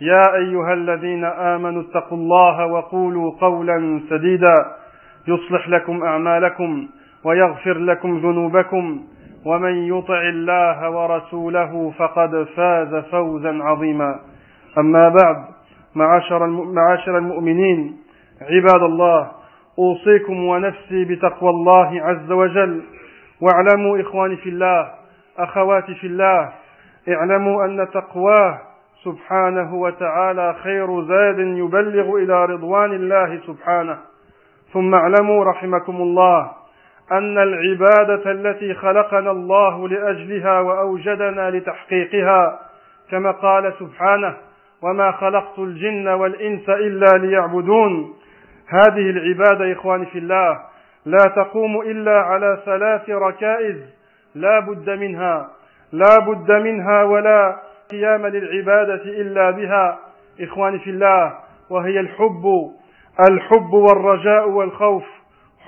يا أيها الذين آمنوا اتقوا الله وقولوا قولا سديدا. يصلح لكم أعمالكم ويغفر لكم ذنوبكم. ومن يطع الله ورسوله فقد فاز فوزا عظيما. أما بعد معاشر معاشر المؤمنين عباد الله أوصيكم ونفسي بتقوى الله عز وجل. واعلموا إخواني في الله أخواتي في الله اعلموا أن تقواه سبحانه وتعالى خير زاد يبلغ إلى رضوان الله سبحانه. ثم اعلموا رحمكم الله أن العبادة التي خلقنا الله لأجلها وأوجدنا لتحقيقها كما قال سبحانه وما خلقت الجن والإنس إلا ليعبدون هذه العبادة إخواني في الله لا تقوم إلا على ثلاث ركائز لا بد منها. لا بد منها ولا قيام للعبادة إلا بها إخواني في الله وهي الحب الحب والرجاء والخوف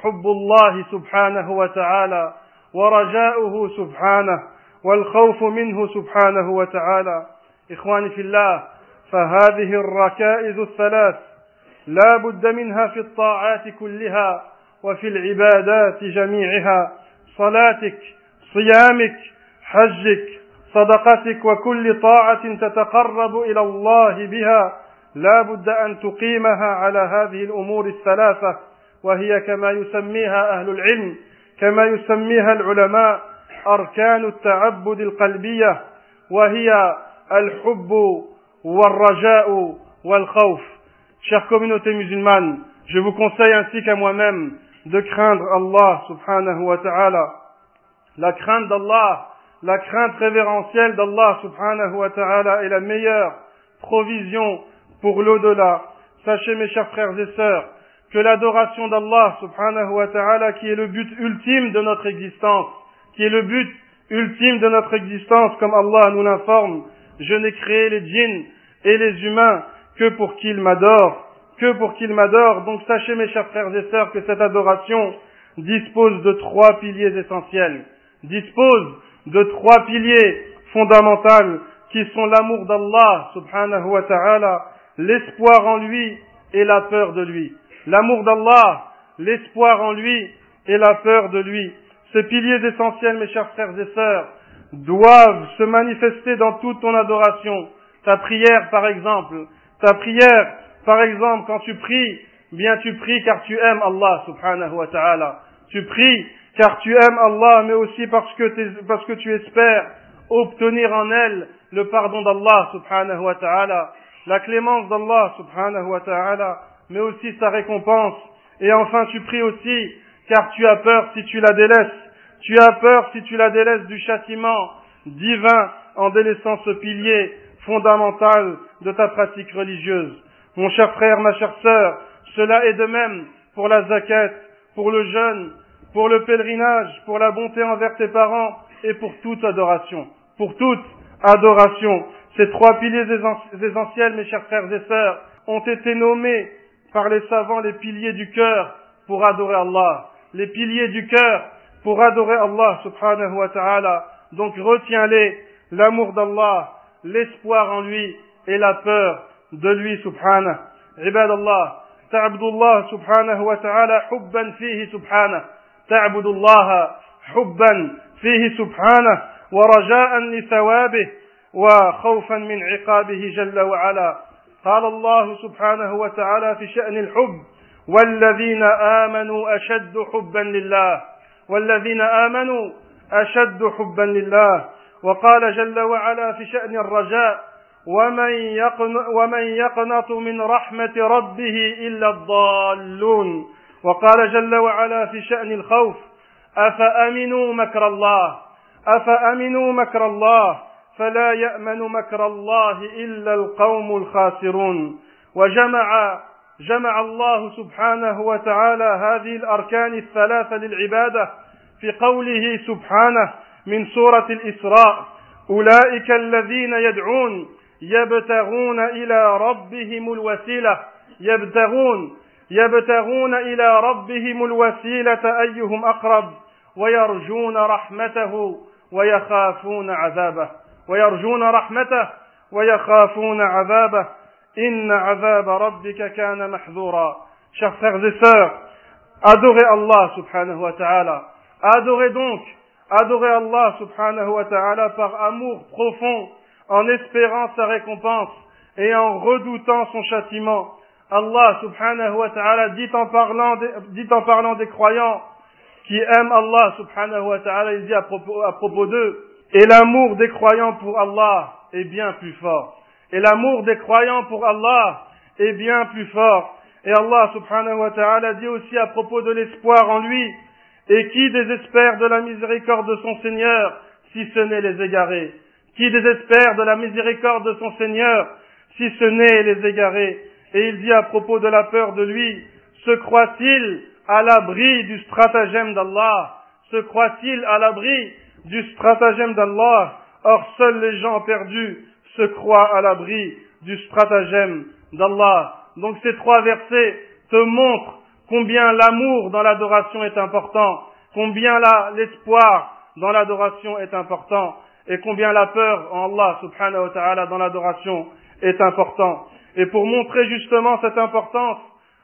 حب الله سبحانه وتعالى ورجاؤه سبحانه والخوف منه سبحانه وتعالى. إخواني في الله فهذه الركائز الثلاث لا بد منها في الطاعات كلها وفي العبادات جميعها صلاتك صيامك حجك صدقتك وكل طاعة تتقرب إلى الله بها لا بد أن تقيمها على هذه الأمور الثلاثة وهي كما يسميها أهل العلم كما يسميها العلماء أركان التعبد القلبية وهي الحب والرجاء والخوف Chère communauté musulmane, je vous conseille ainsi qu'à moi-même de craindre Allah subhanahu wa ta'ala. La crainte d'Allah, la crainte révérentielle d'Allah subhanahu wa ta'ala est la meilleure provision pour l'au-delà. Sachez mes chers frères et sœurs que l'adoration d'Allah subhanahu wa ta'ala qui est le but ultime de notre existence, qui est le but ultime de notre existence comme Allah nous l'informe, je n'ai créé les djinns et les humains que pour qu'ils m'adorent, que pour qu'ils m'adorent. Donc sachez mes chers frères et sœurs que cette adoration dispose de trois piliers essentiels, dispose de trois piliers fondamentaux qui sont l'amour d'Allah subhanahu wa ta'ala, l'espoir en lui et la peur de lui. L'amour d'Allah, l'espoir en lui et la peur de lui. Ces piliers essentiels, mes chers frères et sœurs, doivent se manifester dans toute ton adoration. Ta prière, par exemple, ta prière, par exemple, quand tu pries, bien tu pries car tu aimes Allah subhanahu wa ta'ala. Tu pries car tu aimes Allah, mais aussi parce que, tu espères obtenir en elle le pardon d'Allah subhanahu wa ta'ala, la clémence d'Allah subhanahu wa ta'ala, mais aussi sa récompense. Et enfin, tu pries aussi car tu as peur si tu la délaisses. Tu as peur si tu la délaisses du châtiment divin en délaissant ce pilier fondamental de ta pratique religieuse. Mon cher frère, ma chère sœur, cela est de même pour la zakat, pour le jeûne, pour le pèlerinage, pour la bonté envers tes parents et pour toute adoration. Pour toute adoration. Ces trois piliers essentiels, mes chers frères et sœurs, ont été nommés par les savants les piliers du cœur pour adorer Allah. Les piliers du cœur pour adorer Allah subhanahu wa ta'ala. Donc retiens-les, l'amour d'Allah, l'espoir en lui et la peur de lui subhanahu. عباد الله تعبد الله سبحانه وتعالى حبا فيه سبحانه تعبد الله حبا فيه سبحانه ورجاء لثوابه وخوفا من عقابه جل وعلا. قال الله سبحانه وتعالى في شأن الحب والذين آمنوا أشد حبا لله والذين آمنوا أشد حبا لله وقال جل وعلا في شأن الرجاء ومن, يقن ومن يقنط من رحمة ربه إلا الضالون وقال جل وعلا في شأن الخوف أفأمنوا مكر الله؟ أفأمنوا مكر الله؟ فلا يأمن مكر الله إلا القوم الخاسرون. وجمع جمع الله سبحانه وتعالى هذه الأركان الثلاثة للعبادة في قوله سبحانه من سورة الإسراء أولئك الذين يدعون يبتغون إلى ربهم الوسيلة يبتغون يبتغون إلى ربهم الوسيلة أيهم أقرب ويرجون رحمته ويخافون عذابه ويرجون رحمته ويخافون عذابه إن عذاب ربك كان محذورا Chers frères et sœurs, adorez Allah subhanahu wa ta'ala. Adorez donc, adorez Allah subhanahu wa ta'ala par amour profond, en espérant sa récompense et en redoutant son châtiment. Allah subhanahu wa ta'ala dit en parlant, dit en parlant des croyants qui aiment Allah subhanahu wa ta'ala, il dit à propos, à propos d'eux, et l'amour des croyants pour Allah est bien plus fort. Et l'amour des croyants pour Allah est bien plus fort. Et Allah subhanahu wa ta'ala dit aussi à propos de l'espoir en lui, et qui désespère de la miséricorde de son Seigneur, si ce n'est les égarés? Qui désespère de la miséricorde de son Seigneur, si ce n'est les égarés Et il dit à propos de la peur de lui, se croit-il à l'abri du stratagème d'Allah? Se croit-il à l'abri du stratagème d'Allah? Or seuls les gens perdus se croient à l'abri du stratagème d'Allah. Donc ces trois versets te montrent combien l'amour dans l'adoration est important, combien l'espoir dans l'adoration est important, et combien la peur en Allah subhanahu wa ta'ala dans l'adoration est important. Et pour montrer justement cette importance,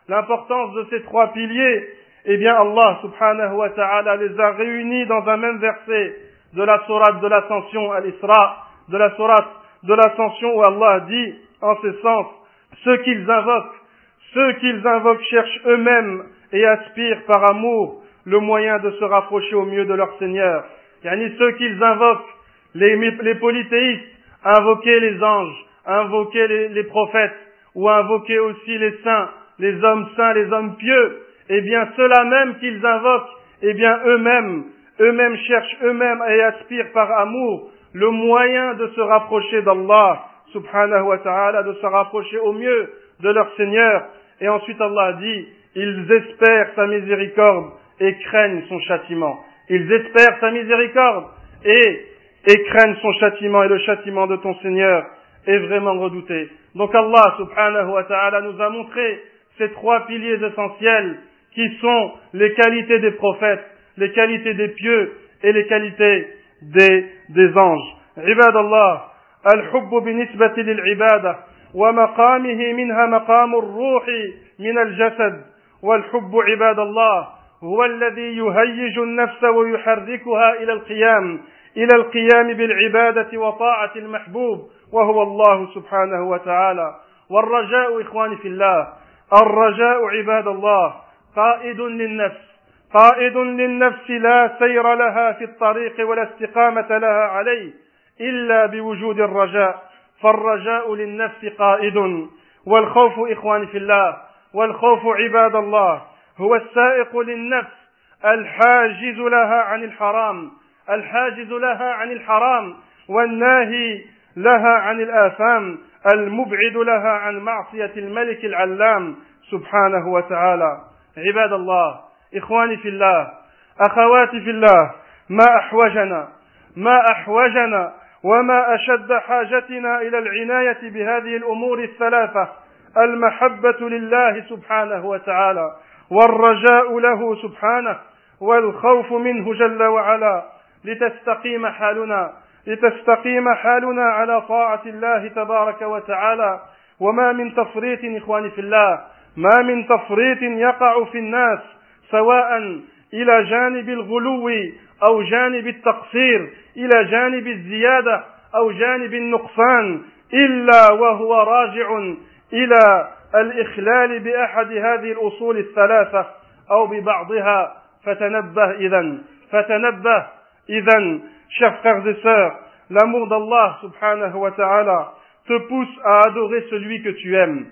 l'importance de ces trois piliers, eh bien Allah subhanahu wa ta'ala les a réunis dans un même verset de la sourate de l'ascension à l'Isra, de la sourate de l'ascension où Allah dit en ce sens, ceux qu'ils invoquent, ceux qu'ils invoquent cherchent eux-mêmes et aspirent par amour le moyen de se rapprocher au mieux de leur Seigneur. Yani ceux qu'ils invoquent, les, les polythéistes, invoquer les anges, invoquer les, prophètes, ou invoquer aussi les saints, les hommes saints, les hommes pieux, eh bien ceux-là même qu'ils invoquent, eh bien eux-mêmes, eux-mêmes cherchent eux-mêmes et aspirent par amour le moyen de se rapprocher d'Allah subhanahu wa ta'ala, de se rapprocher au mieux de leur Seigneur. Et ensuite Allah dit, ils espèrent sa miséricorde et craignent son châtiment. Ils espèrent sa miséricorde et craignent son châtiment et le châtiment de ton Seigneur est vraiment redouté. Donc Allah subhanahu wa ta'ala nous a montré ces trois piliers essentiels qui sont les qualités des prophètes, les qualités des pieux et les qualités des, des anges. عباد الله الحب بالنسبة للعبادة ومقامه منها مقام الروح من الجسد والحب عباد الله هو الذي يهيج النفس ويحركها إلى القيام إلى القيام بالعبادة وطاعة المحبوب وهو الله سبحانه وتعالى. والرجاء إخواني في الله الرجاء عباد الله. قائد للنفس قائد للنفس لا سير لها في الطريق ولا استقامة لها عليه إلا بوجود الرجاء. فالرجاء للنفس قائد. والخوف إخواني في الله والخوف عباد الله. هو السائق للنفس الحاجز لها عن الحرام الحاجز لها عن الحرام. والناهي لها عن الآثام المبعد لها عن معصية الملك العلام سبحانه وتعالى. عباد الله إخواني في الله أخواتي في الله ما أحوجنا ما أحوجنا وما أشد حاجتنا إلى العناية بهذه الأمور الثلاثة المحبة لله سبحانه وتعالى والرجاء له سبحانه والخوف منه جل وعلا لتستقيم حالنا لتستقيم حالنا على طاعة الله تبارك وتعالى. وما من تفريط إخواني في الله ما من تفريط يقع في الناس سواء إلى جانب الغلو أو جانب التقصير إلى جانب الزيادة أو جانب النقصان إلا وهو راجع إلى الإخلال بأحد هذه الأصول الثلاثة أو ببعضها. فتنبه إذا فتنبه إذا chers frères et sœurs l'amour d'Allah subhanahu wa ta'ala te pousse à adorer celui que tu aimes.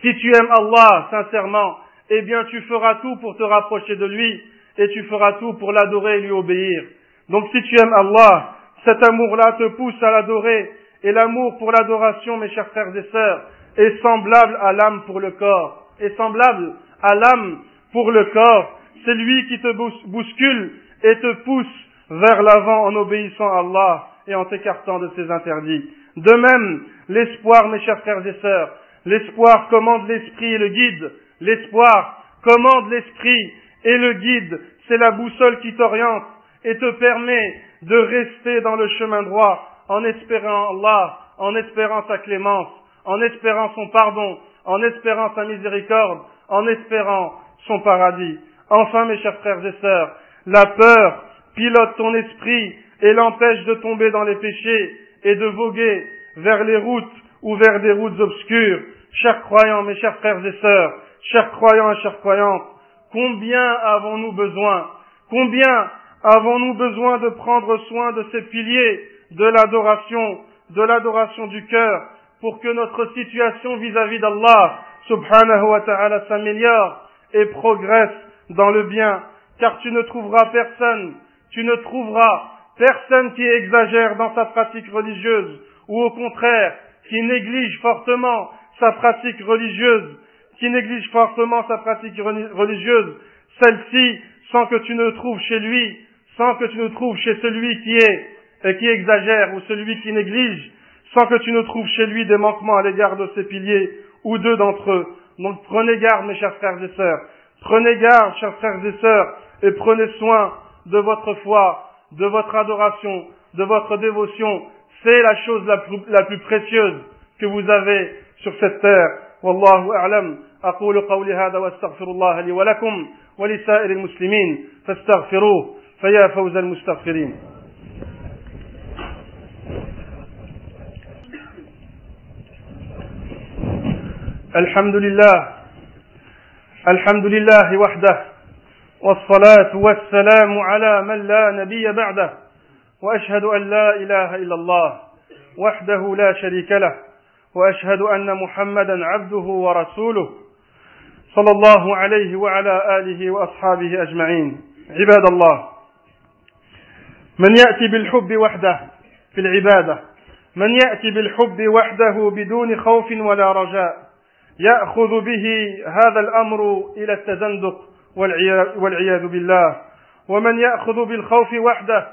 Si tu aimes Allah sincèrement eh bien tu feras tout pour te rapprocher de lui et tu feras tout pour l'adorer et lui obéir. Donc si tu aimes Allah cet amour-là te pousse à l'adorer et l'amour pour l'adoration mes chers frères et sœurs est semblable à l'âme pour le corps. Est semblable à l'âme pour le corps. C'est lui qui te bouscule et te pousse vers l'avant en obéissant à Allah et en t'écartant de ses interdits. De même, l'espoir, mes chers frères et sœurs, l'espoir commande l'esprit et le guide. L'espoir commande l'esprit et le guide. C'est la boussole qui t'oriente et te permet de rester dans le chemin droit en espérant Allah, en espérant sa clémence, en espérant son pardon, en espérant sa miséricorde, en espérant son paradis. Enfin, mes chers frères et sœurs, la peur pilote ton esprit et l'empêche de tomber dans les péchés et de voguer vers les routes ou vers des routes obscures. Chers croyants, mes chers frères et sœurs, chers croyants et chers croyantes, combien avons-nous besoin, combien avons-nous besoin de prendre soin de ces piliers de l'adoration, de l'adoration du cœur, pour que notre situation vis-à-vis d'Allah, subhanahu wa ta'ala, s'améliore et progresse dans le bien, car tu ne trouveras personne, tu ne trouveras personne qui exagère dans sa pratique religieuse, ou au contraire, qui néglige fortement sa pratique religieuse, qui néglige fortement sa pratique religieuse, celle-ci, sans que tu ne trouves chez lui, sans que tu ne trouves chez celui qui est, qui exagère, ou celui qui néglige, sans que tu ne trouves chez lui des manquements à l'égard de ses piliers, ou deux d'entre eux. Donc prenez garde, mes chers frères et sœurs, Prenez garde, chers frères et sœurs, et prenez soin de votre foi, de votre adoration, de votre dévotion. C'est la chose la plus, la plus précieuse que vous avez sur cette terre. والله أعلم أقول قولي هذا واستغفر الله لي ولكم ولسائر المسلمين فاستغفروه فيا فوز المستغفرين الحمد لله الحمد لله وحده والصلاة والسلام على من لا نبي بعده وأشهد أن لا إله إلا الله وحده لا شريك له وأشهد أن محمدا عبده ورسوله صلى الله عليه وعلى آله وأصحابه أجمعين. عباد الله من يأتي بالحب وحده في العبادة من يأتي بالحب وحده بدون خوف ولا رجاء يأخذ به هذا الأمر إلى التزندق والعياذ بالله. ومن يأخذ بالخوف وحده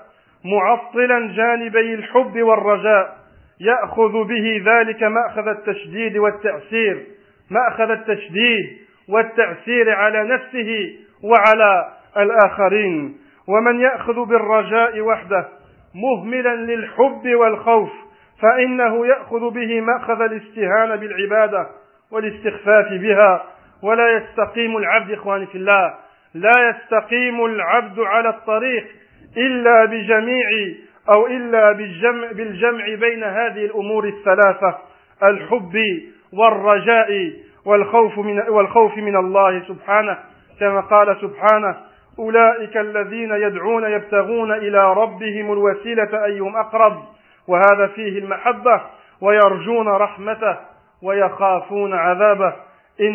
معطلا جانبي الحب والرجاء يأخذ به ذلك مأخذ التشديد والتأثير مأخذ التشديد والتأثير على نفسه وعلى الآخرين. ومن يأخذ بالرجاء وحده مهملا للحب والخوف فإنه يأخذ به مأخذ الاستهانة بالعبادة والاستخفاف بها. ولا يستقيم العبد إخواني في الله. لا يستقيم العبد على الطريق إلا بجميع أو إلا بالجمع, بالجمع بين هذه الأمور الثلاثة الحب والرجاء والخوف من والخوف من الله سبحانه. كما قال سبحانه أولئك الذين يدعون يبتغون إلى ربهم الوسيلة أيهم أقرب. وهذا فيه المحبة ويرجون رحمته ويخافون عذابه. Chers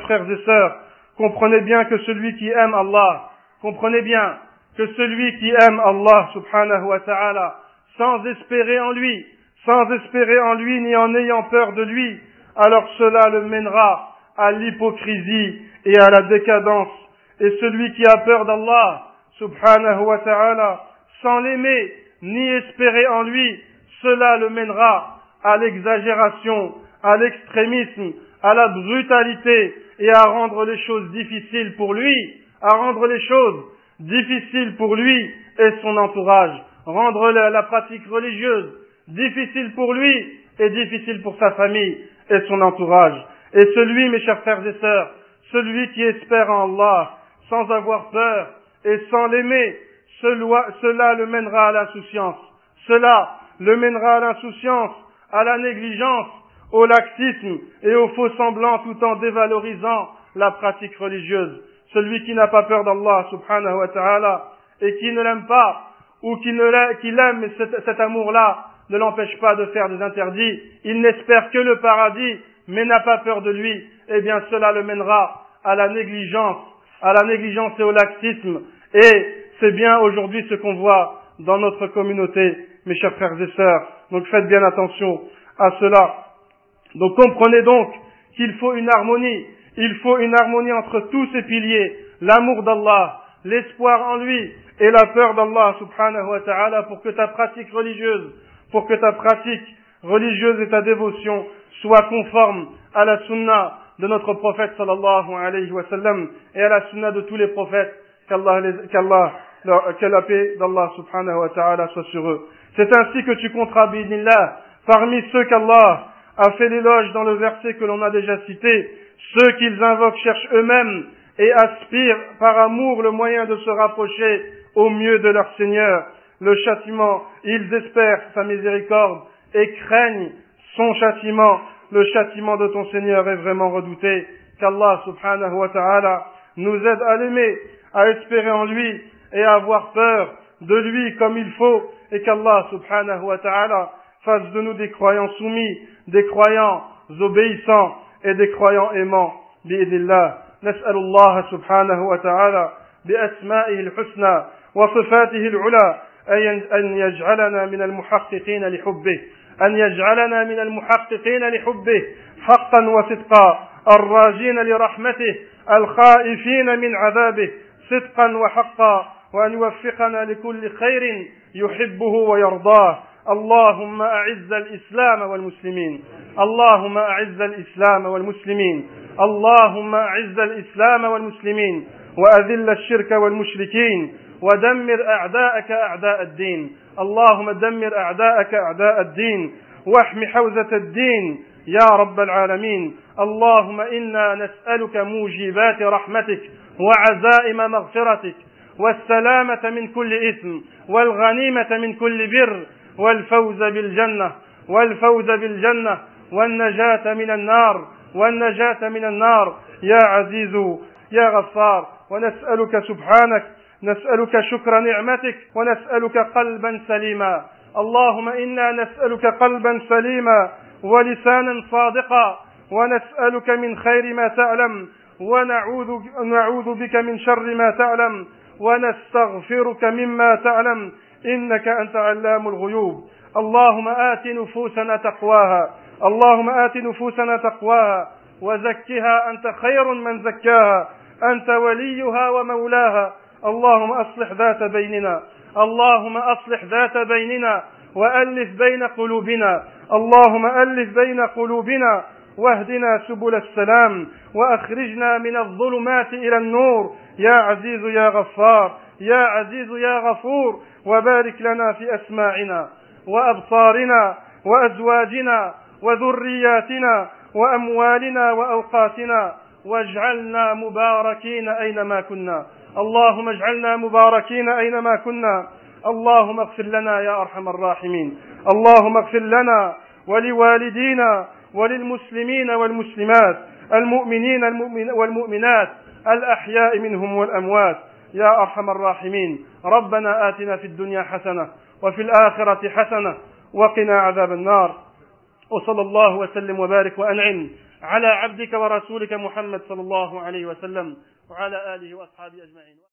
frères et sœurs, comprenez bien que celui qui aime Allah, comprenez bien que celui qui aime Allah subhanahu wa ta'ala, sans espérer en lui, sans espérer en lui ni en ayant peur de lui, alors cela le mènera à l'hypocrisie et à la décadence. Et celui qui a peur d'Allah subhanahu wa ta'ala, sans l'aimer ni espérer en lui, cela le mènera à l'exagération, à l'extrémisme, à la brutalité et à rendre les choses difficiles pour lui, à rendre les choses difficiles pour lui et son entourage, rendre la, pratique religieuse difficile pour lui et difficile pour sa famille et son entourage. Et celui, mes chers frères et sœurs, celui qui espère en Allah sans avoir peur et sans l'aimer, cela le mènera à l'insouciance. Cela le mènera à l'insouciance, à la négligence, au laxisme et au faux semblant tout en dévalorisant la pratique religieuse. Celui qui n'a pas peur d'Allah subhanahu wa ta'ala et qui ne l'aime pas ou qui, l'aime mais cet, amour-là ne l'empêche pas de faire des interdits, il n'espère que le paradis mais n'a pas peur de lui, eh bien cela le mènera à la négligence, à la négligence et au laxisme. Et c'est bien aujourd'hui ce qu'on voit dans notre communauté, mes chers frères et sœurs. Donc faites bien attention à cela. Donc comprenez donc qu'il faut une harmonie. Il faut une harmonie entre tous ces piliers. L'amour d'Allah, l'espoir en lui et la peur d'Allah subhanahu wa ta'ala pour que ta pratique religieuse, pour que ta pratique religieuse et ta dévotion soient conformes à la sunna de notre prophète sallallahu alayhi wa sallam et à la sunna de tous les prophètes qu'Allah, que la paix d'Allah subhanahu wa ta'ala soit sur eux. C'est ainsi que tu compteras, bidnillah, parmi ceux qu'Allah a fait l'éloge dans le verset que l'on a déjà cité, ceux qu'ils invoquent cherchent eux-mêmes et aspirent par amour le moyen de se rapprocher au mieux de leur Seigneur. Le châtiment, ils espèrent sa miséricorde et craignent son châtiment. Le châtiment de ton Seigneur est vraiment redouté. Qu'Allah subhanahu wa ta'ala nous aide à l'aimer, à espérer en lui et à avoir peur de lui comme il faut et qu'Allah subhanahu wa ta'ala fasse de nous des croyants soumis, des croyants obéissants et des croyants aimants. بإذن نسأل الله سبحانه وتعالى بأسمائه الحسنى وصفاته العلى أن يجعلنا من المحققين لحبه أن يجعلنا من المحققين لحبه حقا وصدقا الراجين لرحمته الخائفين من عذابه صدقا وحقا وأن يوفقنا لكل خير يحبه ويرضاه. اللهم أعز الإسلام والمسلمين. اللهم أعز الإسلام والمسلمين. اللهم أعز الإسلام والمسلمين. وأذل الشرك والمشركين. ودمر أعداءك أعداء الدين. اللهم دمر أعداءك أعداء الدين. واحم حوزة الدين. يا رب العالمين. اللهم إنا نسألك موجبات رحمتك وعزائم مغفرتك. والسلامة من كل إثم والغنيمة من كل بر والفوز بالجنة والفوز بالجنة والنجاة من النار والنجاة من النار. يا عزيز يا غفار ونسألك سبحانك نسألك شكر نعمتك ونسألك قلبا سليما. اللهم إنا نسألك قلبا سليما ولسانا صادقا ونسألك من خير ما تعلم ونعوذ نعوذ بك من شر ما تعلم ونستغفرك مما تعلم إنك أنت علام الغيوب. اللهم آت نفوسنا تقواها. اللهم آت نفوسنا تقواها. وزكها أنت خير من زكاها. أنت وليها ومولاها. اللهم أصلح ذات بيننا. اللهم أصلح ذات بيننا. وألف بين قلوبنا. اللهم ألف بين قلوبنا. واهدنا سبل السلام وأخرجنا من الظلمات إلى النور. يا عزيز يا غفار يا عزيز يا غفور وبارك لنا في أسماعنا وأبصارنا وأزواجنا وذرياتنا وأموالنا وأوقاتنا. واجعلنا مباركين أينما كنا. اللهم اجعلنا مباركين أينما كنا. اللهم اغفر لنا يا أرحم الراحمين. اللهم اغفر لنا ولوالدينا وللمسلمين والمسلمات المؤمنين والمؤمنات الأحياء منهم والأموات. يا أرحم الراحمين ربنا آتنا في الدنيا حسنة وفي الآخرة حسنة وقنا عذاب النار. وصلى الله وسلم وبارك وأنعم على عبدك ورسولك محمد صلى الله عليه وسلم وعلى آله وأصحابه أجمعين.